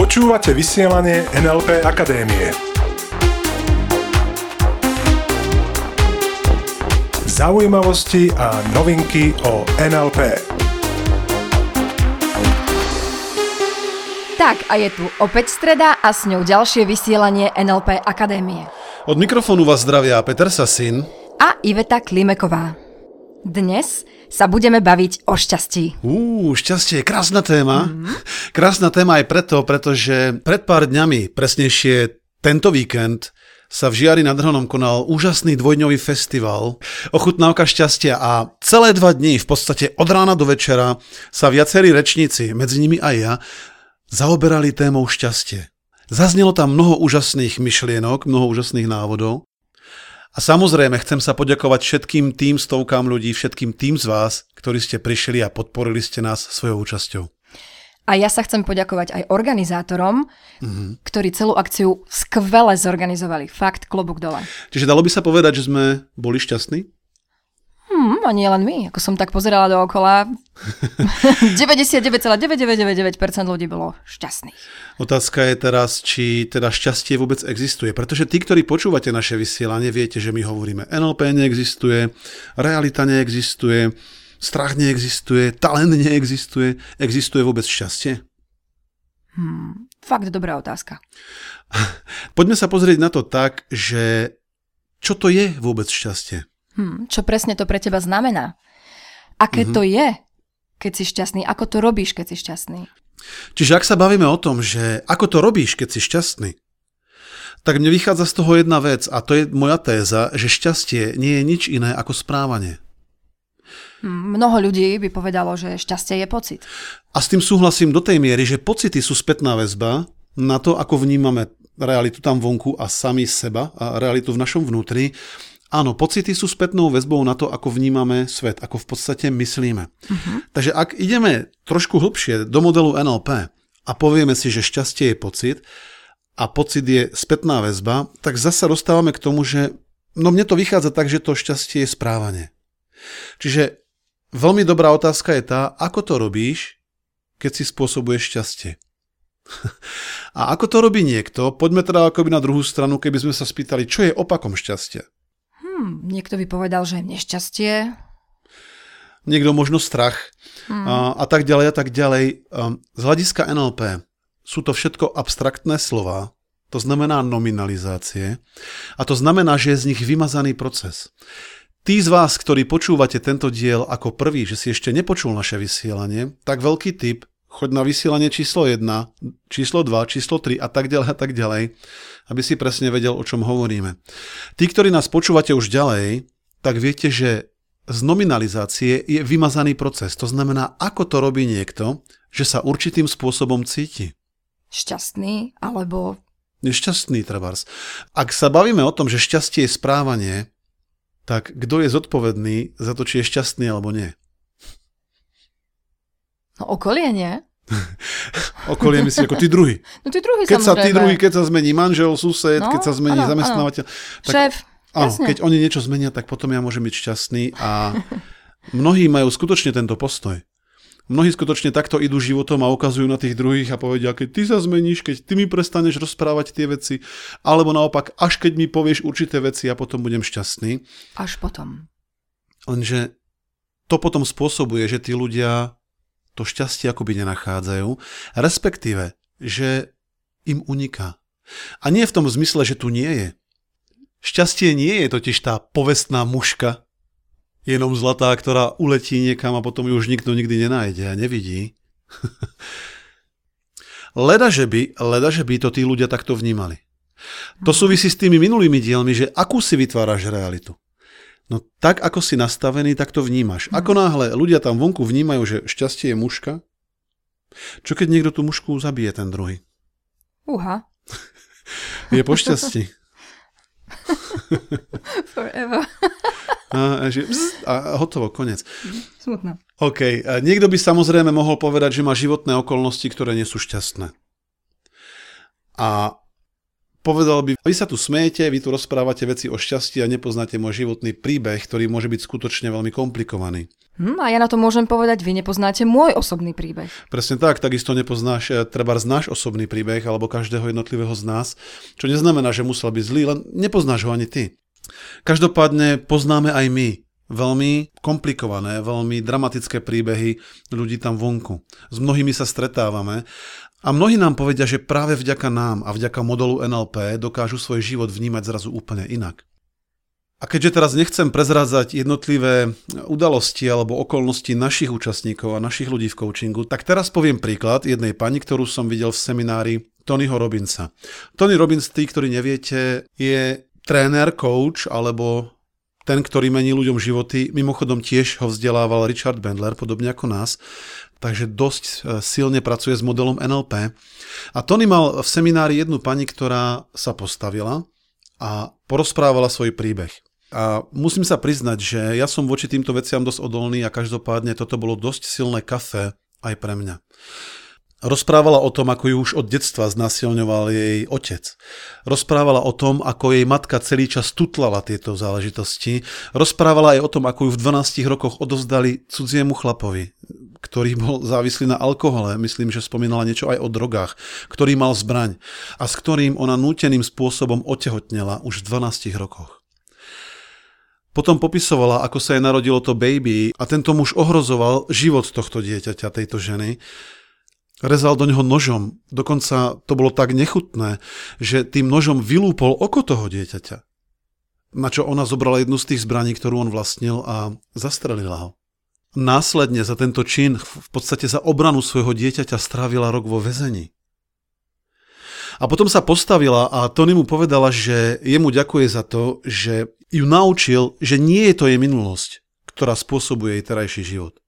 Počúvate vysielanie NLP Akadémie. Zaujímavosti a novinky o NLP. Tak a je tu opäť streda a s ňou ďalšie vysielanie NLP Akadémie. Od mikrofónu vás zdravia Peter Sasin. A Iveta Klimeková. Dnes sa budeme baviť o šťastí. Uú, šťastie je krásna téma. Mm-hmm. Krásna téma aj preto, pretože pred pár dňami, presnejšie tento víkend, sa v Žiari nad Hronom konal úžasný dvojdňový festival Ochutnávka šťastia a celé dva dní, v podstate od rána do večera, sa viacerí rečníci, medzi nimi aj ja, zaoberali témou šťastie. Zaznelo tam mnoho úžasných myšlienok, mnoho úžasných návodov. A samozrejme chcem sa poďakovať všetkým tým stovkám ľudí, všetkým tým z vás, ktorí ste prišli a podporili ste nás svojou účasťou. A ja sa chcem poďakovať aj organizátorom, mm-hmm. ktorí celú akciu skvele zorganizovali. Fakt, klobúk dole. Čiže dalo by sa povedať, že sme boli šťastní? Hmm, a nie len my. Ako som tak pozerala dookola, 99,9999% ľudí bolo šťastných. Otázka je teraz, či teda šťastie vôbec existuje. Pretože tí, ktorí počúvate naše vysielanie, viete, že my hovoríme NLP neexistuje, realita neexistuje, Strach neexistuje, talent neexistuje. Existuje vôbec šťastie? Hmm, fakt dobrá otázka. Poďme sa pozrieť na to tak, že čo to je vôbec šťastie? Hmm, čo presne to pre teba znamená? Aké mm-hmm. to je, keď si šťastný? Ako to robíš, keď si šťastný? Čiže ak sa bavíme o tom, že ako to robíš, keď si šťastný, tak mne vychádza z toho jedna vec a to je moja téza, že šťastie nie je nič iné ako správanie. Mnoho ľudí by povedalo, že šťastie je pocit. A s tým súhlasím do tej miery, že pocity sú spätná väzba na to, ako vnímame realitu tam vonku a sami seba a realitu v našom vnútri. Áno, pocity sú spätnou väzbou na to, ako vnímame svet, ako v podstate myslíme. Uh-huh. Takže ak ideme trošku hlbšie do modelu NLP a povieme si, že šťastie je pocit a pocit je spätná väzba, tak zasa dostávame k tomu, že no mne to vychádza tak, že to šťastie je správanie. Čiže Veľmi dobrá otázka je tá, ako to robíš, keď si spôsobuješ šťastie. A ako to robí niekto? Poďme teda akoby na druhú stranu, keby sme sa spýtali, čo je opakom šťastia. Hmm, niekto by povedal, že je nešťastie. Niekto možno strach hmm. a, a tak ďalej a tak ďalej. Z hľadiska NLP sú to všetko abstraktné slova, to znamená nominalizácie a to znamená, že je z nich vymazaný proces. Tí z vás, ktorí počúvate tento diel ako prvý, že si ešte nepočul naše vysielanie, tak veľký tip, choď na vysielanie číslo 1, číslo 2, číslo 3 a tak ďalej a tak ďalej, aby si presne vedel, o čom hovoríme. Tí, ktorí nás počúvate už ďalej, tak viete, že z nominalizácie je vymazaný proces. To znamená, ako to robí niekto, že sa určitým spôsobom cíti. Šťastný alebo... Nešťastný, trebárs. Ak sa bavíme o tom, že šťastie je správanie, tak kto je zodpovedný za to, či je šťastný alebo nie? No okolie nie. okolie myslí ako tí druhí. No tí druhí keď samozrejme. sa tí druhí, keď sa zmení manžel, sused, no, keď sa zmení ano, zamestnávateľ. Tak, Šéf, áno, keď oni niečo zmenia, tak potom ja môžem byť šťastný a mnohí majú skutočne tento postoj. Mnohí skutočne takto idú životom a ukazujú na tých druhých a povedia, keď ty sa zmeníš, keď ty mi prestaneš rozprávať tie veci, alebo naopak, až keď mi povieš určité veci, ja potom budem šťastný. Až potom. Lenže to potom spôsobuje, že tí ľudia to šťastie akoby nenachádzajú, respektíve, že im uniká. A nie v tom zmysle, že tu nie je. Šťastie nie je totiž tá povestná muška, jenom zlatá, ktorá uletí niekam a potom ju už nikto nikdy nenájde a nevidí. leda, že by, leda, že by to tí ľudia takto vnímali. To súvisí s tými minulými dielmi, že akú si vytváraš realitu. No tak, ako si nastavený, tak to vnímaš. Ako náhle ľudia tam vonku vnímajú, že šťastie je muška, čo keď niekto tú mušku zabije ten druhý? Uha. je po šťastí. Forever. A, že pst, a hotovo, konec. Smutno. OK. Niekto by samozrejme mohol povedať, že má životné okolnosti, ktoré nie sú šťastné. A Povedal by, vy sa tu smejete, vy tu rozprávate veci o šťastí a nepoznáte môj životný príbeh, ktorý môže byť skutočne veľmi komplikovaný. Hm, a ja na to môžem povedať, vy nepoznáte môj osobný príbeh. Presne tak, takisto nepoznáš eh, treba náš osobný príbeh alebo každého jednotlivého z nás, čo neznamená, že musel byť zlý, len nepoznáš ho ani ty. Každopádne poznáme aj my veľmi komplikované, veľmi dramatické príbehy ľudí tam vonku. S mnohými sa stretávame a mnohí nám povedia, že práve vďaka nám a vďaka modelu NLP dokážu svoj život vnímať zrazu úplne inak. A keďže teraz nechcem prezrádzať jednotlivé udalosti alebo okolnosti našich účastníkov a našich ľudí v coachingu, tak teraz poviem príklad jednej pani, ktorú som videl v seminári Tonyho Robinsa. Tony Robbins, tí, ktorí neviete, je tréner, coach alebo ten, ktorý mení ľuďom životy. Mimochodom tiež ho vzdelával Richard Bandler, podobne ako nás takže dosť e, silne pracuje s modelom NLP. A Tony mal v seminári jednu pani, ktorá sa postavila a porozprávala svoj príbeh. A musím sa priznať, že ja som voči týmto veciam dosť odolný a každopádne toto bolo dosť silné kafe aj pre mňa. Rozprávala o tom, ako ju už od detstva znasilňoval jej otec. Rozprávala o tom, ako jej matka celý čas tutlala tieto záležitosti. Rozprávala aj o tom, ako ju v 12 rokoch odovzdali cudziemu chlapovi, ktorý bol závislý na alkohole, myslím, že spomínala niečo aj o drogách, ktorý mal zbraň a s ktorým ona núteným spôsobom otehotnela už v 12 rokoch. Potom popisovala, ako sa jej narodilo to baby a tento muž ohrozoval život tohto dieťaťa, tejto ženy rezal do neho nožom. Dokonca to bolo tak nechutné, že tým nožom vylúpol oko toho dieťaťa. Na čo ona zobrala jednu z tých zbraní, ktorú on vlastnil a zastrelila ho. Následne za tento čin, v podstate za obranu svojho dieťaťa strávila rok vo väzení. A potom sa postavila a Tony mu povedala, že jemu ďakuje za to, že ju naučil, že nie je to jej minulosť, ktorá spôsobuje jej terajší život.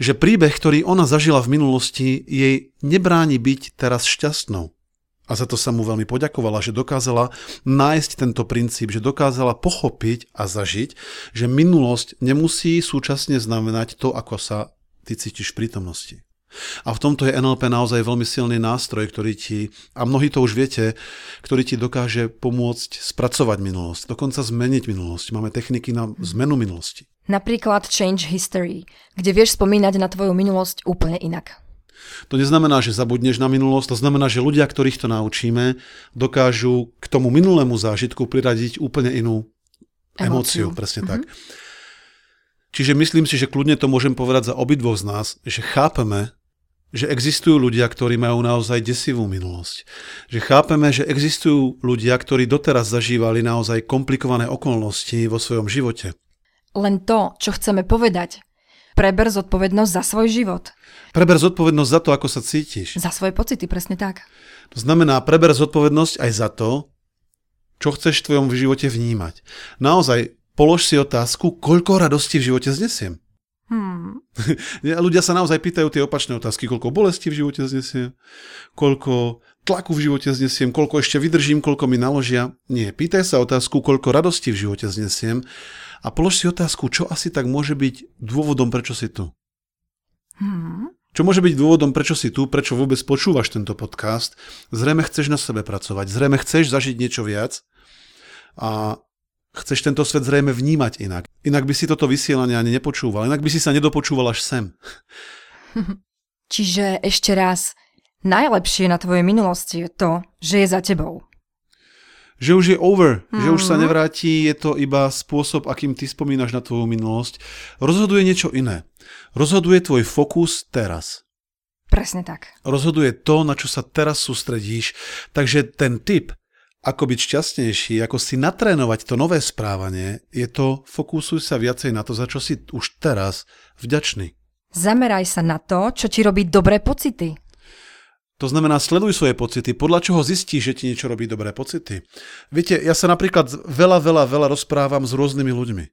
Že príbeh, ktorý ona zažila v minulosti, jej nebráni byť teraz šťastnou. A za to sa mu veľmi poďakovala, že dokázala nájsť tento princíp, že dokázala pochopiť a zažiť, že minulosť nemusí súčasne znamenať to, ako sa ty cítiš v prítomnosti. A v tomto je NLP naozaj veľmi silný nástroj, ktorý ti, a mnohí to už viete, ktorý ti dokáže pomôcť spracovať minulosť, dokonca zmeniť minulosť. Máme techniky na zmenu minulosti. Napríklad Change History, kde vieš spomínať na tvoju minulosť úplne inak. To neznamená, že zabudneš na minulosť, to znamená, že ľudia, ktorých to naučíme, dokážu k tomu minulému zážitku priradiť úplne inú emóciu. emóciu presne mm-hmm. tak. Mhm. Čiže myslím si, že kľudne to môžem povedať za obidvoch z nás, že chápeme, že existujú ľudia, ktorí majú naozaj desivú minulosť. Že chápeme, že existujú ľudia, ktorí doteraz zažívali naozaj komplikované okolnosti vo svojom živote len to, čo chceme povedať. Preber zodpovednosť za svoj život. Preber zodpovednosť za to, ako sa cítiš. Za svoje pocity, presne tak. To znamená, preber zodpovednosť aj za to, čo chceš v tvojom živote vnímať. Naozaj, polož si otázku, koľko radosti v živote znesiem. Hmm. Ľudia sa naozaj pýtajú tie opačné otázky, koľko bolesti v živote znesiem, koľko tlaku v živote znesiem, koľko ešte vydržím, koľko mi naložia. Nie, pýtaj sa otázku, koľko radosti v živote znesiem a polož si otázku, čo asi tak môže byť dôvodom, prečo si tu. Hmm. Čo môže byť dôvodom, prečo si tu, prečo vôbec počúvaš tento podcast? Zrejme chceš na sebe pracovať, zrejme chceš zažiť niečo viac a chceš tento svet zrejme vnímať inak. Inak by si toto vysielanie ani nepočúval, inak by si sa nedopočúval až sem. Čiže ešte raz, najlepšie na tvojej minulosti je to, že je za tebou že už je over, mm-hmm. že už sa mhm. nevráti, je to iba spôsob, akým ty spomínaš na tvoju minulosť. Rozhoduje niečo iné. Rozhoduje tvoj fokus teraz. Presne tak. Rozhoduje to, na čo sa teraz sústredíš. Takže ten tip, ako byť šťastnejší, ako si natrénovať to nové správanie, je to fokusuj sa viacej na to, za čo si už teraz vďačný. Zameraj sa na to, čo ti robí dobré pocity. To znamená, sleduj svoje pocity, podľa čoho zistíš, že ti niečo robí dobré pocity. Viete, ja sa napríklad veľa, veľa, veľa rozprávam s rôznymi ľuďmi.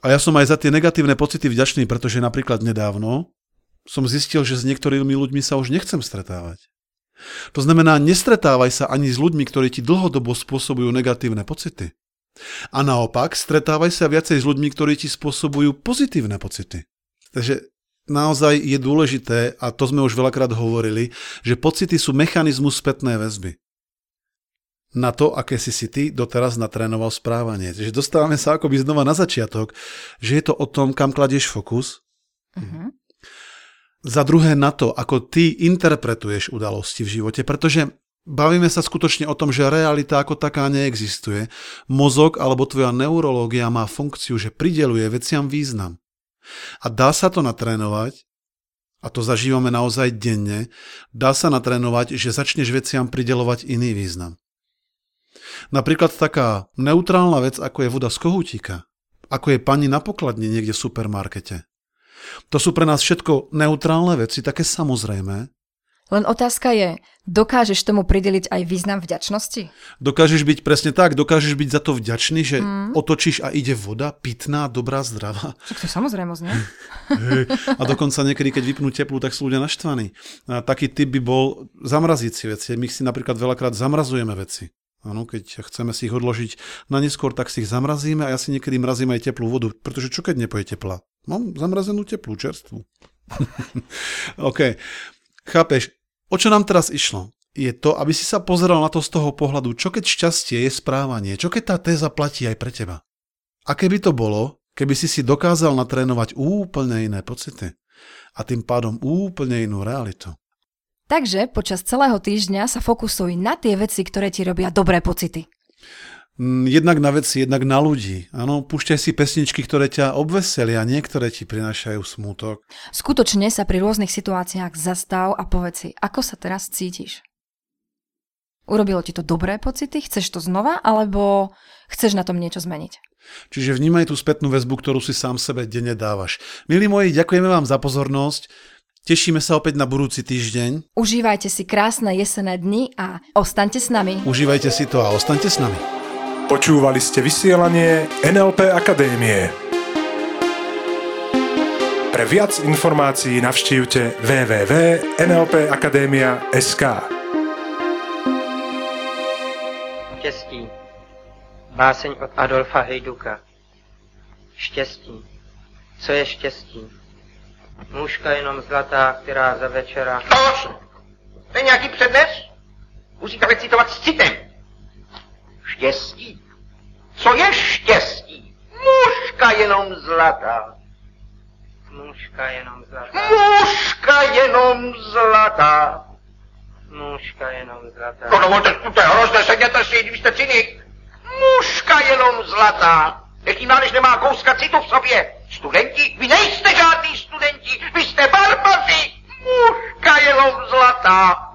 A ja som aj za tie negatívne pocity vďačný, pretože napríklad nedávno som zistil, že s niektorými ľuďmi sa už nechcem stretávať. To znamená, nestretávaj sa ani s ľuďmi, ktorí ti dlhodobo spôsobujú negatívne pocity. A naopak, stretávaj sa viacej s ľuďmi, ktorí ti spôsobujú pozitívne pocity. Takže naozaj je dôležité, a to sme už veľakrát hovorili, že pocity sú mechanizmus spätnej väzby. na to, aké si si ty doteraz natrénoval správanie. Takže dostávame sa akoby znova na začiatok, že je to o tom, kam kladieš fokus. Uh-huh. Za druhé na to, ako ty interpretuješ udalosti v živote, pretože bavíme sa skutočne o tom, že realita ako taká neexistuje. Mozog alebo tvoja neurológia má funkciu, že prideluje veciam význam. A dá sa to natrénovať, a to zažívame naozaj denne, dá sa natrénovať, že začneš veciam pridelovať iný význam. Napríklad taká neutrálna vec, ako je voda z kohútika, ako je pani na pokladni niekde v supermarkete. To sú pre nás všetko neutrálne veci, také samozrejme. Len otázka je, dokážeš tomu prideliť aj význam vďačnosti? Dokážeš byť presne tak, dokážeš byť za to vďačný, že mm. otočíš a ide voda, pitná, dobrá, zdravá. Tak to samozrejme, nie? a dokonca niekedy, keď vypnú teplú, tak sú ľudia naštvaní. A taký typ by bol zamraziť si veci. My si napríklad veľakrát zamrazujeme veci. Áno, keď chceme si ich odložiť na neskôr, tak si ich zamrazíme a ja si niekedy mrazím aj teplú vodu, pretože čo keď nepoje teplá? Mám zamrazenú teplú, čerstvú. OK. Chápeš, o čo nám teraz išlo? Je to, aby si sa pozeral na to z toho pohľadu, čo keď šťastie je správanie, čo keď tá téza platí aj pre teba. A keby to bolo, keby si si dokázal natrénovať úplne iné pocity a tým pádom úplne inú realitu. Takže počas celého týždňa sa fokusuj na tie veci, ktoré ti robia dobré pocity. Mm, jednak na veci, jednak na ľudí. Áno, púšťaj si pesničky, ktoré ťa obveselia, niektoré ti prinášajú smútok. Skutočne sa pri rôznych situáciách zastav a povedz si, ako sa teraz cítiš. Urobilo ti to dobré pocity? Chceš to znova? Alebo chceš na tom niečo zmeniť? Čiže vnímaj tú spätnú väzbu, ktorú si sám sebe denne dávaš. Milí moji, ďakujeme vám za pozornosť. Tešíme sa opäť na budúci týždeň. Užívajte si krásne jesené dni a ostaňte s nami. Užívajte si to a ostaňte s nami. Počúvali ste vysielanie NLP Akadémie. Pre viac informácií navštívte www.nlpakademia.sk Štěstí. Báseň od Adolfa Hejduka. Štěstí. Co je štěstí? Nůžka jenom zlatá, která za večera... Tož! To je nějaký přednes? Musíte recitovat s citem. Štěstí. Co je štěstí? Mužka jenom zlatá. Mužka jenom zlatá. Mužka jenom zlatá. Mužka jenom zlatá. No dovolte, to je hrozné, sedněte si, když jste cynik. Mužka jenom zlatá. Jaký mládež nemá kouska citu v sobě? Studenti? Vy nejste žádný studenti, vy jste barbaři! Mužka jenom zlatá!